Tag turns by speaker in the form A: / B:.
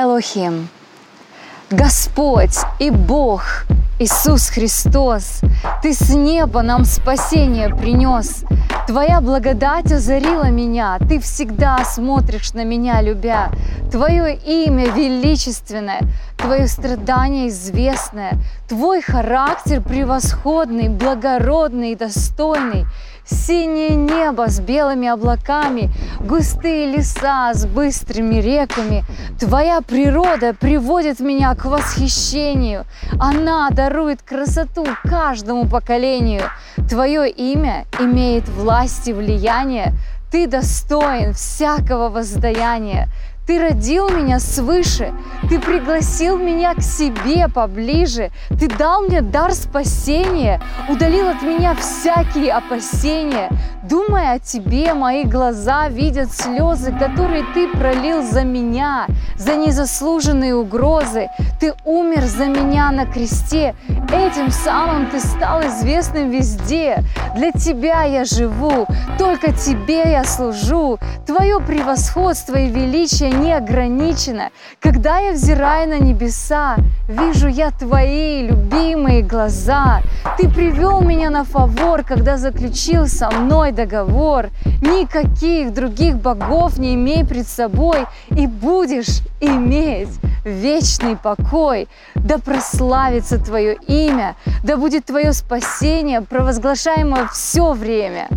A: Элохим, Господь и Бог, Иисус Христос, Ты с неба нам спасение принес. Твоя благодать озарила меня, Ты всегда смотришь на меня, любя. Твое имя величественное, Твое страдание известное, Твой характер превосходный, благородный и достойный. Синее небо с белыми облаками, густые леса с быстрыми реками. Твоя природа приводит меня к восхищению. Она дарует красоту каждому поколению. Твое имя имеет власть и влияние. Ты достоин всякого воздаяния. Ты родил меня свыше, Ты пригласил меня к себе поближе, Ты дал мне дар спасения, удалил от меня всякие опасения. Думая о Тебе, мои глаза видят слезы, которые Ты пролил за меня, за незаслуженные угрозы. Ты умер за меня на кресте, этим самым Ты стал известным везде. Для Тебя я живу, только Тебе я служу. Твое превосходство и величие не ограничено. Когда я взираю на небеса, вижу я Твои любимые глаза. Ты привел меня на фавор, когда заключил со мной договор. Никаких других богов не имей пред собой, и будешь иметь вечный покой. Да прославится Твое имя, да будет Твое спасение, провозглашаемое все время.